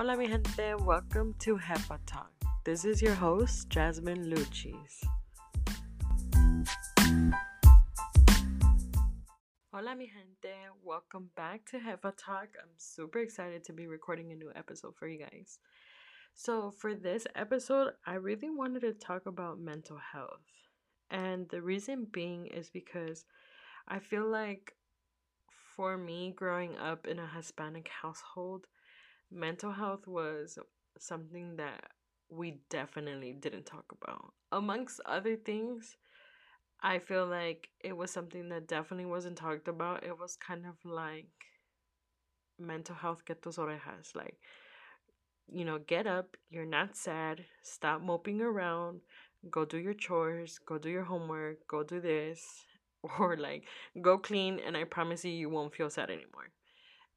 Hola, mi gente. Welcome to Jefa Talk. This is your host, Jasmine Luchis. Hola, mi gente. Welcome back to Jefa Talk. I'm super excited to be recording a new episode for you guys. So, for this episode, I really wanted to talk about mental health. And the reason being is because I feel like for me, growing up in a Hispanic household, mental health was something that we definitely didn't talk about. Amongst other things, I feel like it was something that definitely wasn't talked about. It was kind of like mental health que tus orejas. Like, you know, get up, you're not sad, stop moping around, go do your chores, go do your homework, go do this, or like go clean, and I promise you, you won't feel sad anymore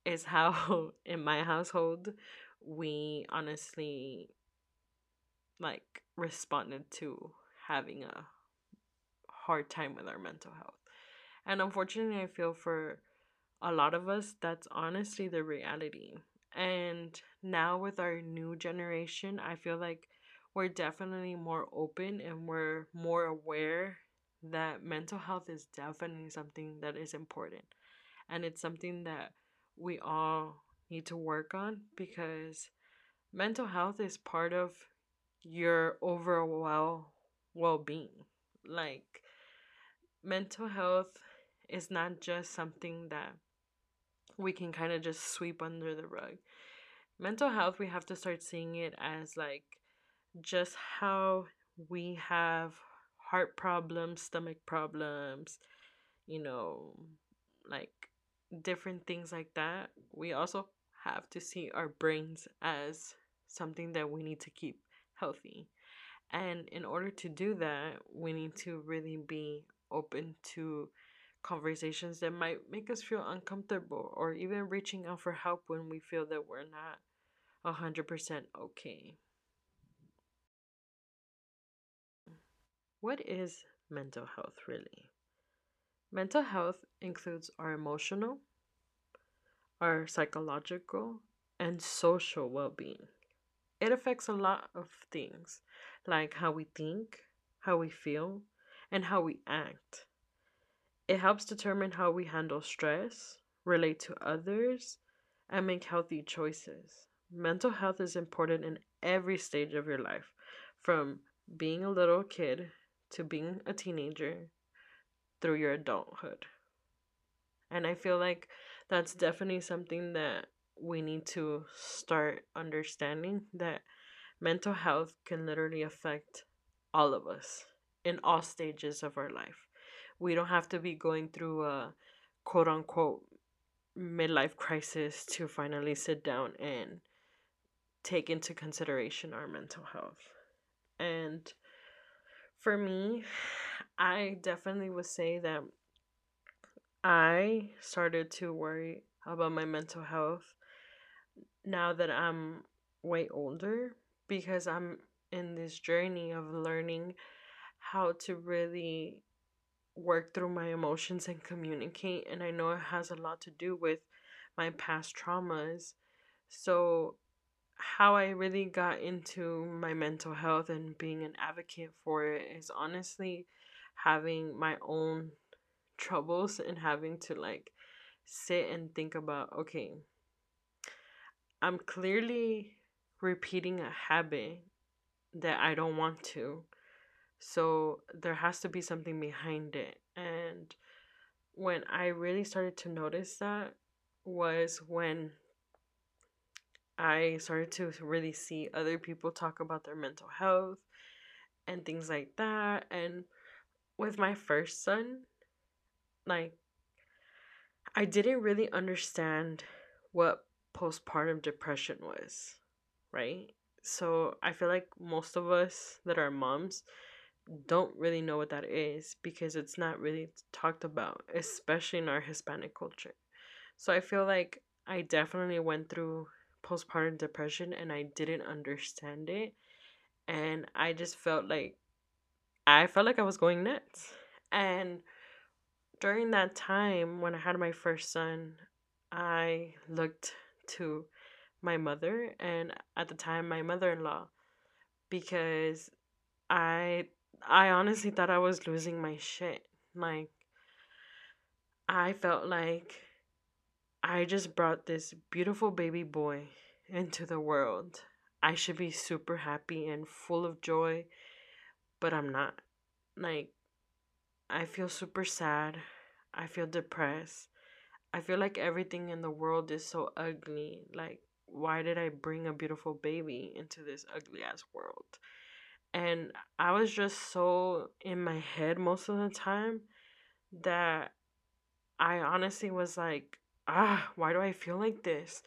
is how in my household we honestly like responded to having a hard time with our mental health. And unfortunately, I feel for a lot of us that's honestly the reality. And now with our new generation, I feel like we're definitely more open and we're more aware that mental health is definitely something that is important. And it's something that we all need to work on because mental health is part of your overall well-being. Like mental health is not just something that we can kind of just sweep under the rug. Mental health we have to start seeing it as like just how we have heart problems stomach problems you know like different things like that, we also have to see our brains as something that we need to keep healthy. And in order to do that, we need to really be open to conversations that might make us feel uncomfortable or even reaching out for help when we feel that we're not 100% okay. What is mental health really? Mental health includes our emotional, our psychological, and social well being. It affects a lot of things, like how we think, how we feel, and how we act. It helps determine how we handle stress, relate to others, and make healthy choices. Mental health is important in every stage of your life, from being a little kid to being a teenager through your adulthood. And I feel like that's definitely something that we need to start understanding that mental health can literally affect all of us in all stages of our life. We don't have to be going through a quote unquote midlife crisis to finally sit down and take into consideration our mental health. And for me, I definitely would say that I started to worry about my mental health now that I'm way older because I'm in this journey of learning how to really work through my emotions and communicate. And I know it has a lot to do with my past traumas. So, how I really got into my mental health and being an advocate for it is honestly having my own troubles and having to like sit and think about okay i'm clearly repeating a habit that i don't want to. So there has to be something behind it. And when i really started to notice that was when i started to really see other people talk about their mental health and things like that. And with my first son, like I didn't really understand what postpartum depression was, right? So I feel like most of us that are moms don't really know what that is because it's not really talked about, especially in our Hispanic culture. So I feel like I definitely went through postpartum depression and I didn't understand it. And I just felt like I felt like I was going nuts. And during that time when I had my first son, I looked to my mother and at the time my mother-in-law because I I honestly thought I was losing my shit. Like I felt like I just brought this beautiful baby boy into the world. I should be super happy and full of joy, but I'm not. Like I feel super sad. I feel depressed. I feel like everything in the world is so ugly. Like why did I bring a beautiful baby into this ugly ass world? And I was just so in my head most of the time that I honestly was like, ah, why do I feel like this?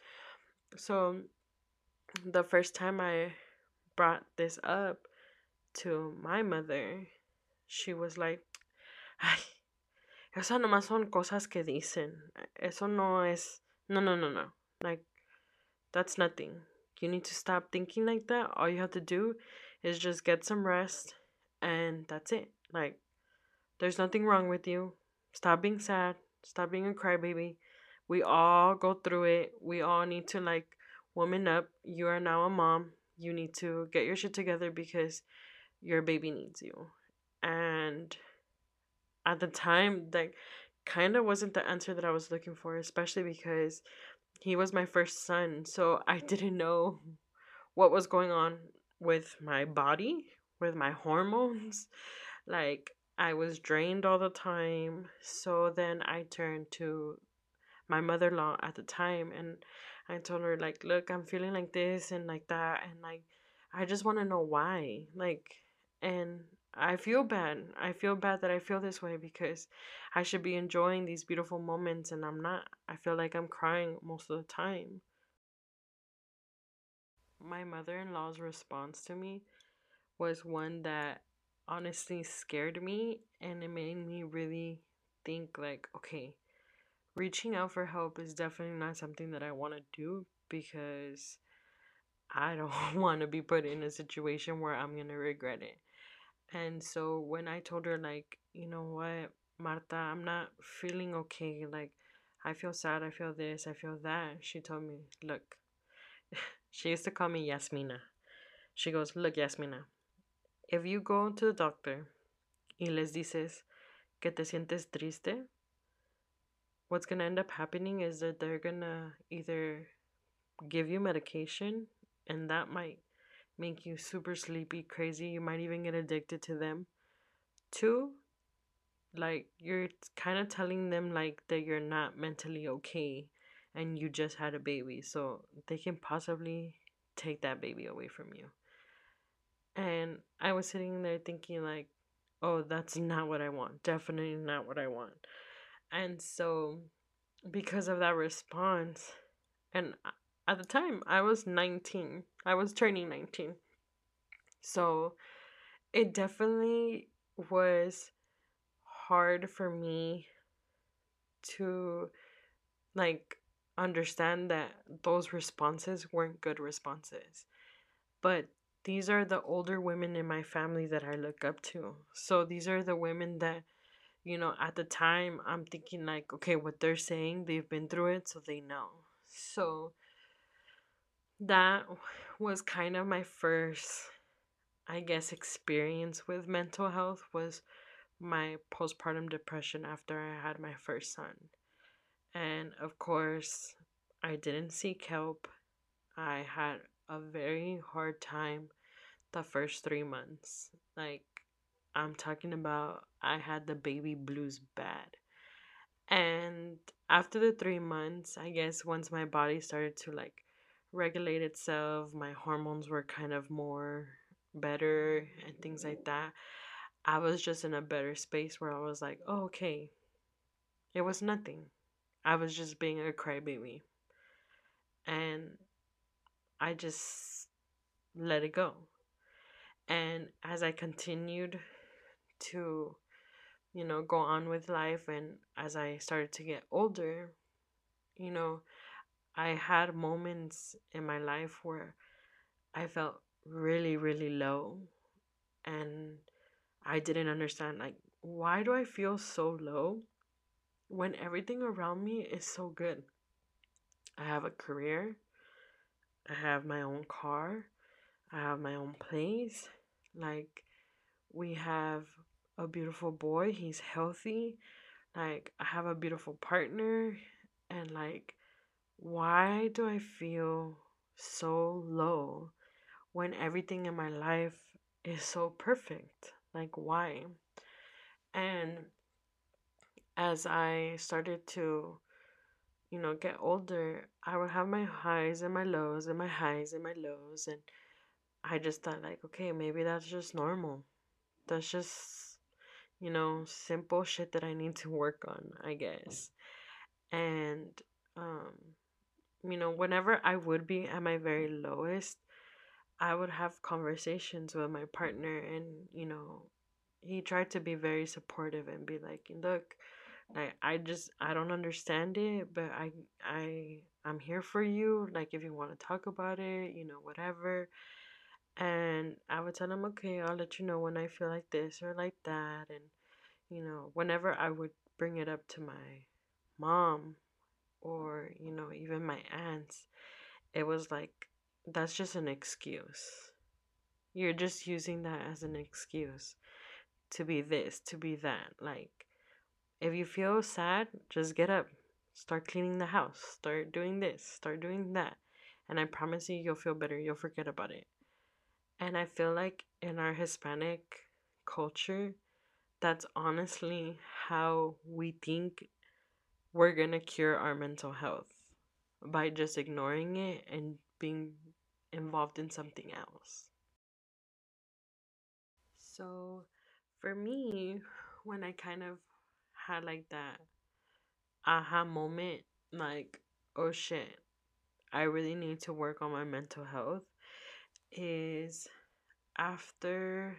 So the first time I brought this up to my mother, she was like, ay, esas nomás son cosas que dicen. Eso no es, no, no, no, no. Like, that's nothing. You need to stop thinking like that. All you have to do is just get some rest and that's it. Like there's nothing wrong with you. Stop being sad. Stop being a crybaby. We all go through it. We all need to like woman up. You are now a mom. You need to get your shit together because your baby needs you. And at the time, like kind of wasn't the answer that I was looking for, especially because he was my first son, so I didn't know what was going on with my body, with my hormones. Like, I was drained all the time. So then I turned to my mother in law at the time and I told her, like, look, I'm feeling like this and like that. And like, I just want to know why. Like, and I feel bad. I feel bad that I feel this way because I should be enjoying these beautiful moments and I'm not. I feel like I'm crying most of the time. My mother in law's response to me was one that honestly scared me and it made me really think like, okay, reaching out for help is definitely not something that I want to do because I don't want to be put in a situation where I'm going to regret it. And so when I told her, like, you know what, Marta, I'm not feeling okay. Like, I feel sad, I feel this, I feel that. She told me, look, she used to call me Yasmina. She goes, look, Yasmina, if you go to the doctor y les dices que te sientes triste, what's going to end up happening is that they're going to either give you medication and that might make you super sleepy, crazy. You might even get addicted to them. Two, like you're kind of telling them like that you're not mentally okay and you just had a baby. So they can possibly take that baby away from you. And I was sitting there thinking like, oh, that's not what I want. Definitely not what I want. And so because of that response and at the time I was 19. I was turning 19. So it definitely was hard for me to like understand that those responses weren't good responses. But these are the older women in my family that I look up to. So these are the women that you know, at the time I'm thinking like, okay, what they're saying, they've been through it, so they know. So that was kind of my first i guess experience with mental health was my postpartum depression after i had my first son. And of course i didn't seek help. I had a very hard time the first three months. Like i'm talking about i had the baby blues bad. And after the three months i guess once my body started to like regulate itself. My hormones were kind of more better and things like that. I was just in a better space where I was like, oh, okay, it was nothing. I was just being a crybaby. And I just let it go. And as I continued to, you know, go on with life and as I started to get older, you know, I had moments in my life where I felt really, really low and I didn't understand like why do I feel so low when everything around me is so good? I have a career. I have my own car, I have my own place. Like, we have a beautiful boy, he's healthy. Like, I have a beautiful partner. And, like, why do I feel so low when everything in my life is so perfect? Like, why? And as I started to, you know, get older, I would have my highs and my lows and my highs and my lows. And I just thought, like, okay, maybe that's just normal. That's just, you know, simple shit that I need to work on, I guess. And, um, you know, whenever I would be at my very lowest, I would have conversations with my partner, and, you know, he tried to be very supportive and be like, look, like I just I don't understand it, but I I I'm here for you. Like if you want to talk about it, you know, whatever. And I would tell him, okay, I'll let you know when I feel like this or like that. And you know, whenever I would bring it up to my mom or you know even my aunts, it was like that's just an excuse. You're just using that as an excuse to be this, to be that. Like if you feel sad, just get up. Start cleaning the house. Start doing this. Start doing that. And I promise you, you'll feel better. You'll forget about it. And I feel like in our Hispanic culture, that's honestly how we think we're to cure our mental health by just ignoring it and being involved in something else. So, for me, when I kind of had like that aha moment, like, oh shit, I really need to work on my mental health, is after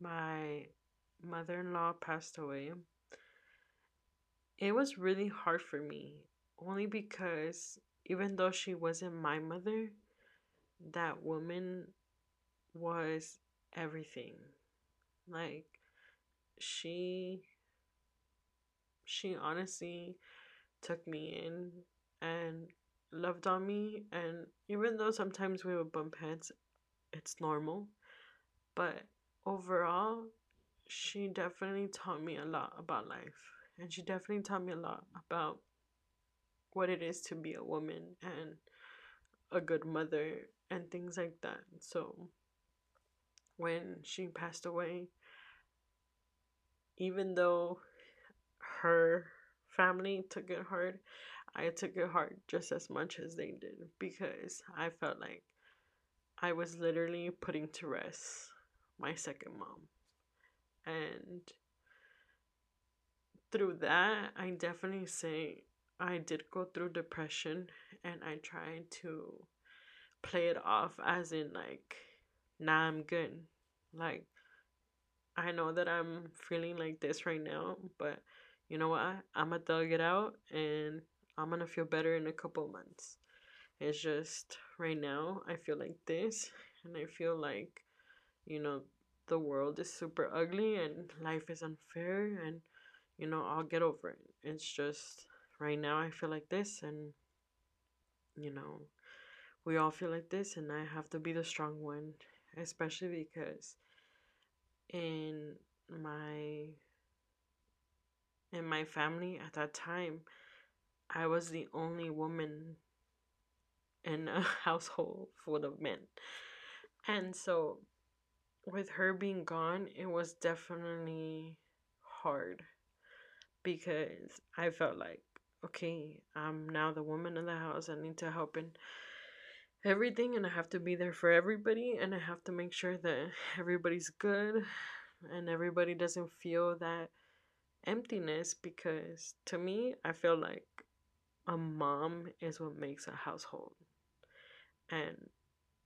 my mother in law passed away. It was really hard for me, only because even though she wasn't my mother, that woman was everything. Like, she she honestly took me in and loved on me and even though sometimes we would bump heads it's normal but overall she definitely taught me a lot about life and she definitely taught me a lot about what it is to be a woman and a good mother and things like that so when she passed away even though her family took it hard, I took it hard just as much as they did because I felt like I was literally putting to rest my second mom. And through that, I definitely say I did go through depression and I tried to play it off as in like, nah, I'm good. Like, I know that I'm feeling like this right now, but you know what? I'm gonna thug it out and I'm gonna feel better in a couple months. It's just right now I feel like this and I feel like, you know, the world is super ugly and life is unfair and you know, I'll get over it. It's just right now I feel like this and you know, we all feel like this and I have to be the strong one, especially because in my in my family at that time, I was the only woman in a household full of men. And so, with her being gone, it was definitely hard because I felt like, okay, I'm now the woman in the house. I need to help in everything, and I have to be there for everybody, and I have to make sure that everybody's good and everybody doesn't feel that emptiness because to me, I feel like a mom is what makes a household. And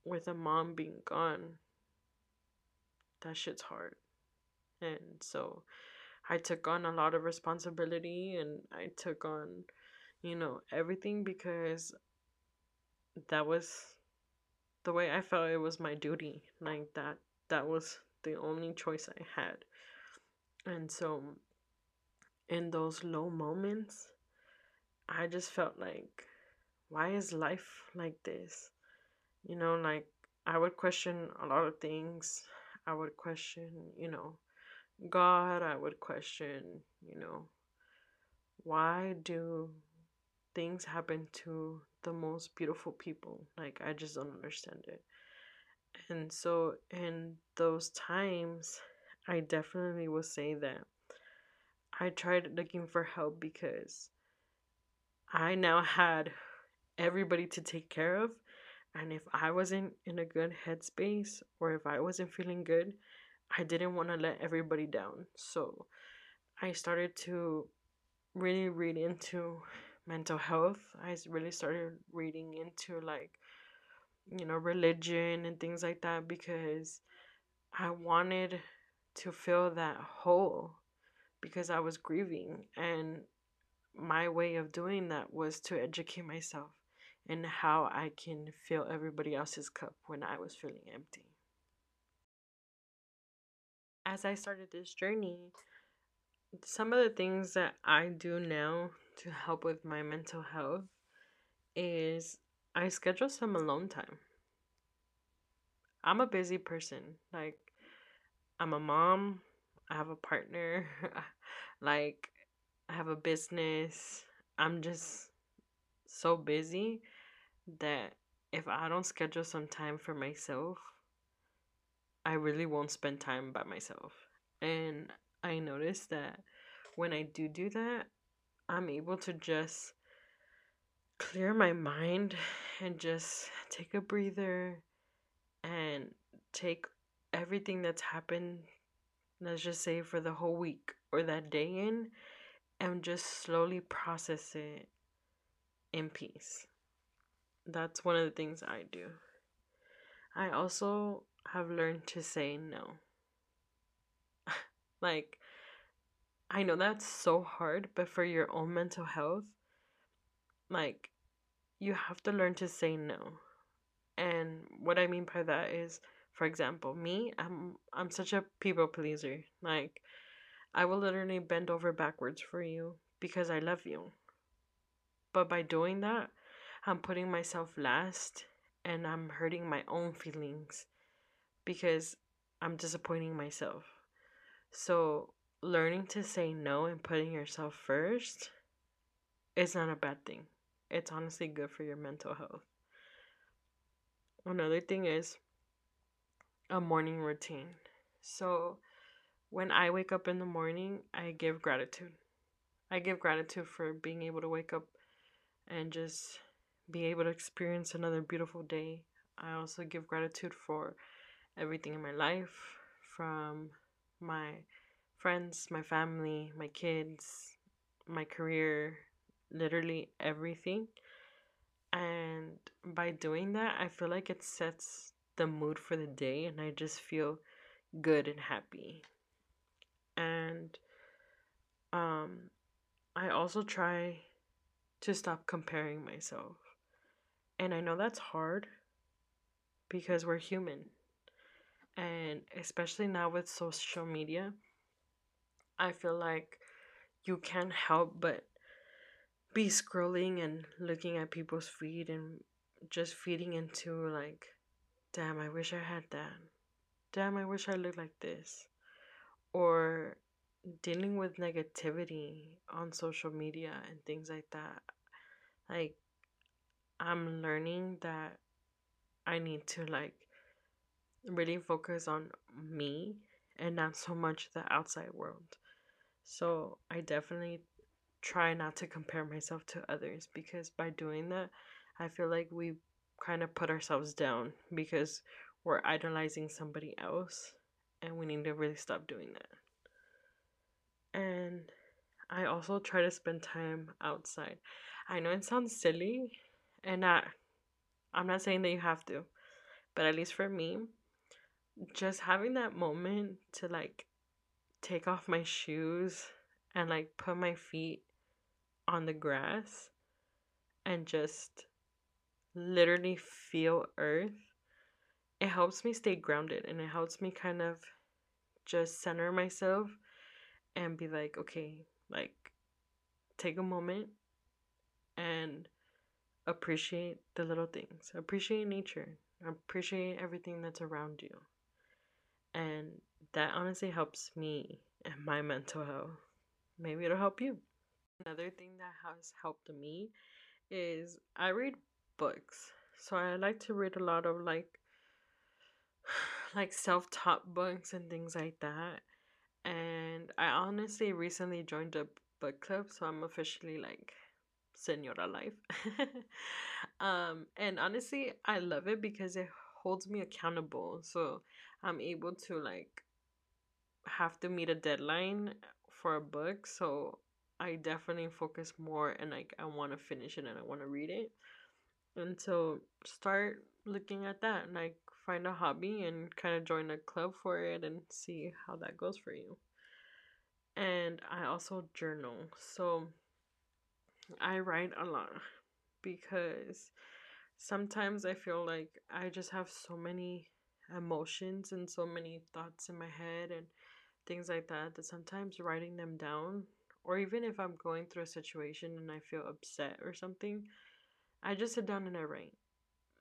with a mom being gone, that shit's hard. And so I took on a lot of responsibility and I took on, you know, everything because that was the way I felt it was my duty. Like that that was the only choice I had. And so in those low moments, I just felt like, why is life like this? You know, like I would question a lot of things. I would question, you know, God. I would question, you know, why do things happen to the most beautiful people? Like, I just don't understand it. And so, in those times, I definitely will say that I tried looking for help because I now had everybody to take care of. And if I wasn't in a good headspace or if I wasn't feeling good, I didn't want to let everybody down. So I started to really read into mental health. I really started reading into like, you know, religion and things like that because I wanted to fill that hole because I was grieving. And my way of doing that was to educate myself in how I can fill everybody else's cup when I was feeling empty. As I started this journey, some of the things that I do now to help with my mental health is I schedule some alone time. I'm a busy person. Like, I'm a mom, I have a partner, like, I have a business. I'm just so busy that if I don't schedule some time for myself, I really won't spend time by myself. And I notice that when I do do that, I'm able to just clear my mind and just take a breather and take everything that's happened, let's just say for the whole week or that day in, and just slowly process it in peace. That's one of the things I do. I also have learned to say no. like, I know that's so hard, but for your own mental health, like, you have to learn to say no. And what I mean by that is, for example, me, I'm I'm such a people pleaser. Like, I will literally bend over backwards for you because I love you. But by doing that, I'm putting myself last and I'm hurting my own feelings because I'm disappointing myself. So, learning to say no and putting yourself first is not a bad thing. It's honestly good for your mental health. Another thing is a morning routine. So, when I wake up in the morning, I give gratitude. I give gratitude for being able to wake up and just be able to experience another beautiful day. I also give gratitude for everything in my life from my friends, my family, my kids, my career, literally everything. And by doing that, I feel like it sets the mood for the day and I just feel good and happy. And um I also try to stop comparing myself. And I know that's hard because we're human. And especially now with social media, I feel like you can't help but be scrolling and looking at people's feed and just feeding into like, damn, I wish I had that. Damn, I wish I looked like this. Or dealing with negativity on social media and things like that. Like, I'm learning that I need to like really focus on me and not so much the outside world. So I definitely try not to compare myself to others because by doing that, I feel like we kind of put ourselves down because we're idolizing somebody else and we need to really stop doing that. And I also try to spend time outside. I know it sounds silly and not I'm not saying that you have to, but at least for me, just having that moment to like take off my shoes and like put my feet on the grass and just literally feel earth, it helps me stay grounded and it helps me kind of just center myself and be like, okay, like take a moment and appreciate the little things, appreciate nature, appreciate everything that's around you. And that honestly helps me and my mental health. Maybe it'll help you. Another thing that has helped me is I read books. So I like to read a lot of like like self-taught books and things like that. And I honestly recently joined a book club, so I'm officially like senora life. um and honestly, I love it because it holds me accountable. So I'm able to like have to meet a deadline for a book, so I definitely focus more and like I want to finish it and I want to read it. And so start looking at that and like find a hobby and kind of join a club for it and see how that goes for you. And I also journal. So I write a lot because sometimes I feel like I just have so many emotions and so many thoughts in my head and things like that that sometimes writing them down or even if I'm going through a situation and I feel upset or something, I just sit down and I write.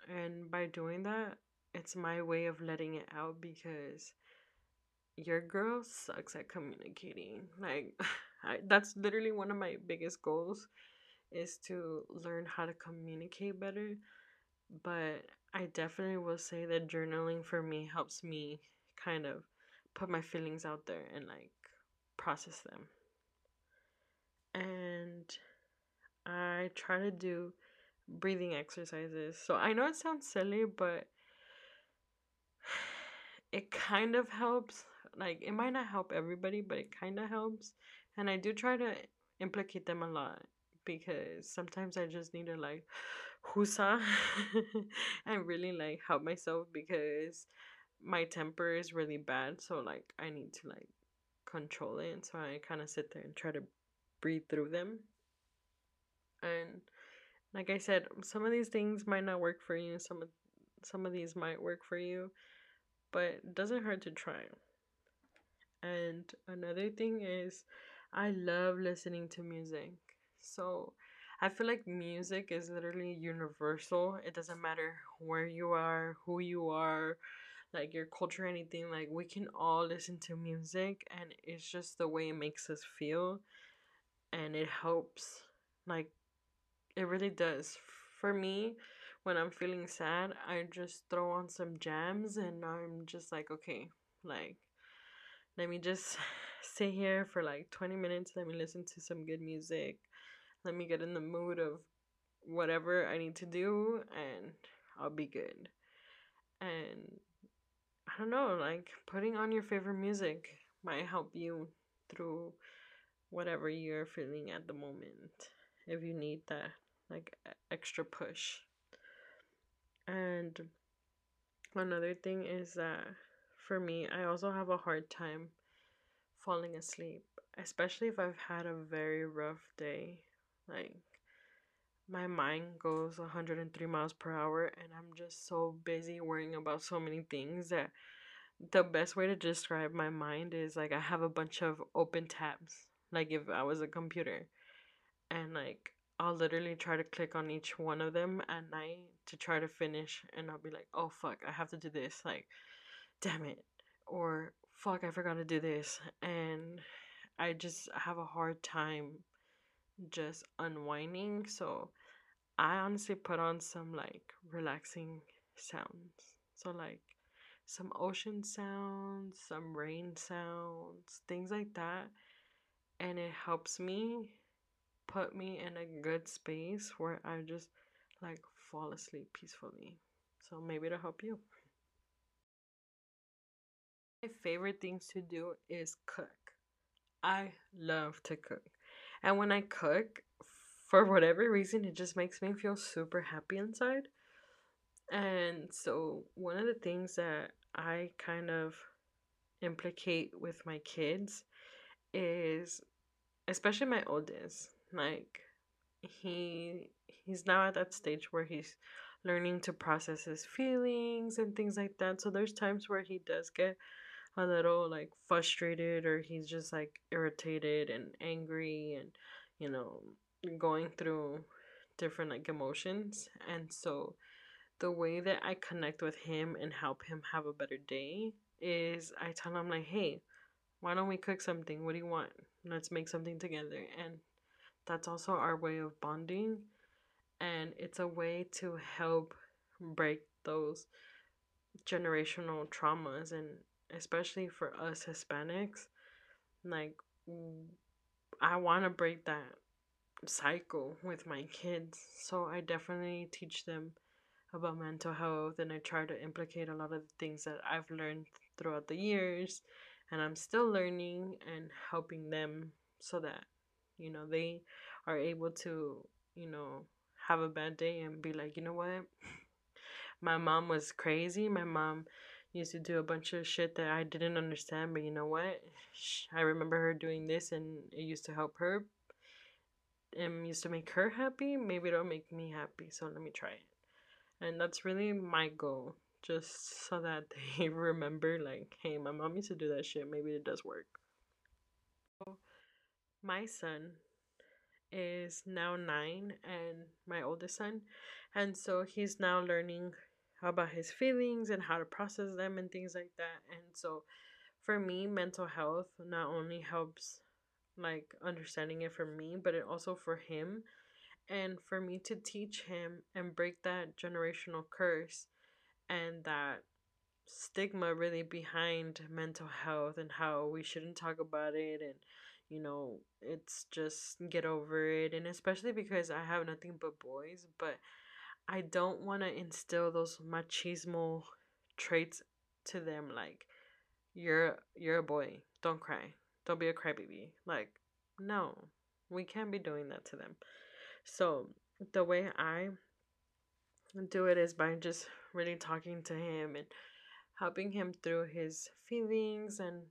And by doing that, it's my way of letting it out because your girl sucks at communicating. Like I, that's literally one of my biggest goals is to learn how to communicate better. But I definitely will say that journaling for me helps me kind of put my feelings out there and like process them. And I try to do breathing exercises. So I know it sounds silly, but it kind of helps. Like it might not help everybody, but it kind of helps. And I do try to implicate them a lot because sometimes I just need to like husa and really like help myself because my temper is really bad. So like I need to like control it. And so I kind of sit there and try to breathe through them. And like I said, some of these things might not work for you. Some of some of these might work for you, but it doesn't hurt to try. And another thing is I love listening to music. So I feel like music is literally universal. It doesn't matter where you are, who you are, like your culture, anything. Like we can all listen to music, and it's just the way it makes us feel, and it helps. Like it really does. For me, when I'm feeling sad, I just throw on some jams, and I'm just like, okay, like let me just sit here for like 20 minutes let me listen to some good music let me get in the mood of whatever I need to do and I'll be good. And I don't know, like putting on your favorite music might help you through whatever you're feeling at the moment if you need that like extra push. And another thing is that for me, I also have a hard time falling asleep, especially if I've had a very rough day like my mind goes 103 miles per hour and I'm just so busy worrying about so many things that the best way to describe my mind is like I have a bunch of open tabs like if I was a computer. And like I'll literally try to click on each one of them at night to try to finish and I'll be like oh fuck I have to do this like damn it or fuck I forgot to do this and I just have a hard time just unwinding. So I honestly put on some like relaxing sounds. So like some ocean sounds, some rain sounds, things like that. And it helps me put me in a good space where I just like fall asleep peacefully. So maybe it'll help you. My favorite things to do is cook. I love to cook. And when I cook, for whatever reason, it just makes me feel super happy inside. And so, one of the things that I kind of implicate with my kids is, especially my oldest, like he he's now at that stage where he's learning to process his feelings and things like that. So there's times where he does get a little like frustrated or he's just like irritated and angry and you know going through different like emotions and so the way that I connect with him and help him have a better day is I tell him like, "Hey, why don't we cook something? What do you want? Let's make something together." And that's also our way of bonding and it's a way to help break those generational traumas and especially for us Hispanics like I want to break that cycle with my kids. So I definitely teach them about mental health and I try to implicate a lot of the things that I've learned throughout the years and I'm still learning and helping them so that you know they are able to you know have a bad day and be like you know what? My mom was crazy. My mom used to do a bunch of shit that I didn't understand but you know what? I remember her doing this and it used to help her and used to make her happy. Maybe it'll make me happy so let me try it. And that's really my goal just so that they remember like hey my mom used to do that shit. Maybe it does work. My son is now nine and my oldest son and so he's now learning about his feelings and how to process them and things like that. And so for me mental health not only helps like understanding it for me but it also for him. And for me to teach him and break that generational curse and that stigma really behind mental health and how we shouldn't talk about it and you know it's just get over it. And especially because i have nothing but boys but i don't want to instill those machismo traits to them like you're you're a boy don't cry don't be a crybaby. Like no we can't be doing that to them. So the way I do it is by just really talking to him and helping him through his feelings and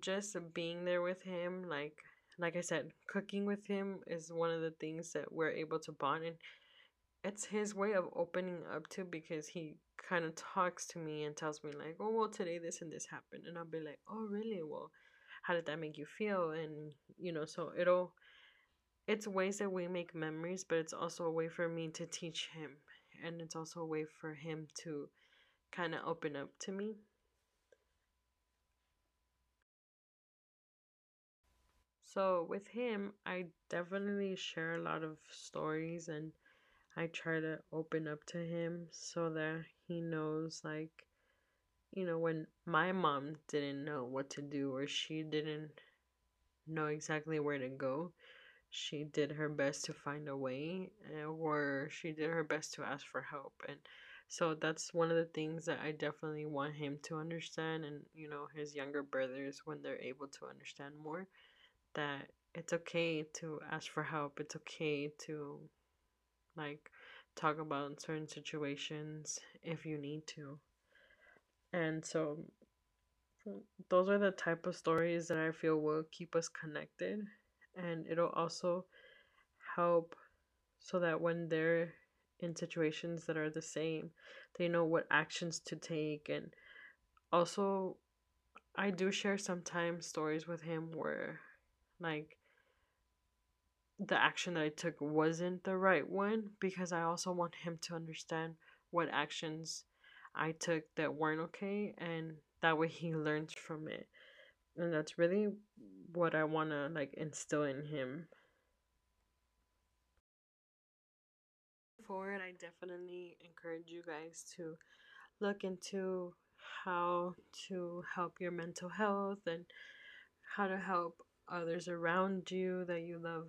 just being there with him like like I said cooking with him is one of the things that we're able to bond and it's his way of opening up to because he kind of talks to me and tells me like oh well today this and this happened and I'll be like oh really well how did that make you feel and you know so it'll it's ways that we make memories, but it's also a way for me to teach him. And it's also a way for him to kind of open up to me. So with him, I definitely share a lot of stories and I try to open up to him so that he knows like you know when my mom didn't know what to do or she didn't know exactly where to go she did her best to find a way eh, or she did her best to ask for help. And so that's one of the things that I definitely want him to understand and you know his younger brothers when they're able to understand more that it's okay to ask for help. It's okay to like talk about certain situations if you need to and so those are the type of stories that I feel will keep us connected and it'll also help so that when they're in situations that are the same, they know what actions to take. And also, I do share sometimes stories with him where, like, the action that I took wasn't the right one because I also want him to understand what actions I took that weren't okay and that way he learns from it and that's really what I want to like instill in him. Forward, I definitely encourage you guys to look into how to help your mental health and how to help others around you that you love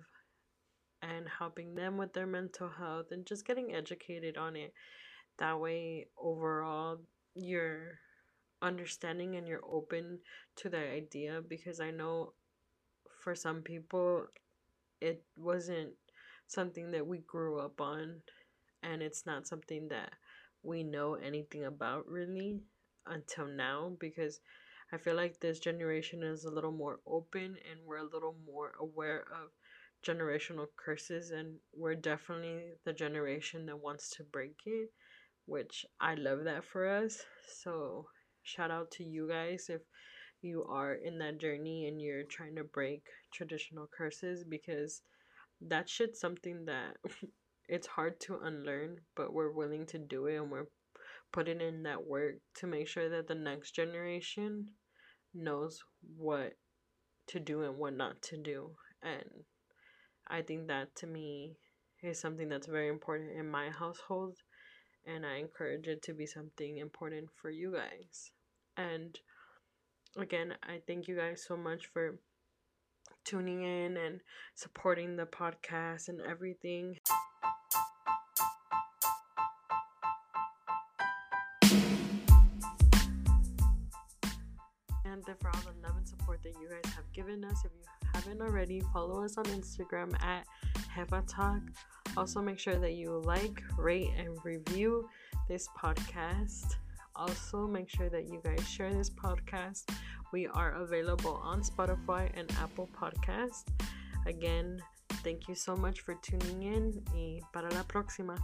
and helping them with their mental health and just getting educated on it. That way, overall, you're understanding and you're open to the idea because I know for some people it wasn't something that we grew up on and it's not something that we know anything about really until now because I feel like this generation is a little more open and we're a little more aware of generational curses and we're definitely the generation that wants to break it which I love that for us so shout out to you guys if you are in that journey and you're trying to break traditional curses because that shit's something that it's hard to unlearn, but we're willing to do it and we're putting in that work to make sure that the next generation knows what to do and what not to do. And I think that to me is something that's very important in my household. And I encourage it to be something important for you guys. And again, I thank you guys so much for tuning in and supporting the podcast and everything. Haven't already, follow us on Instagram at Jefa Talk. Also, make sure that you like, rate, and review this podcast. Also, make sure that you guys share this podcast. We are available on Spotify and Apple Podcast. Again, thank you so much for tuning in y para la próxima.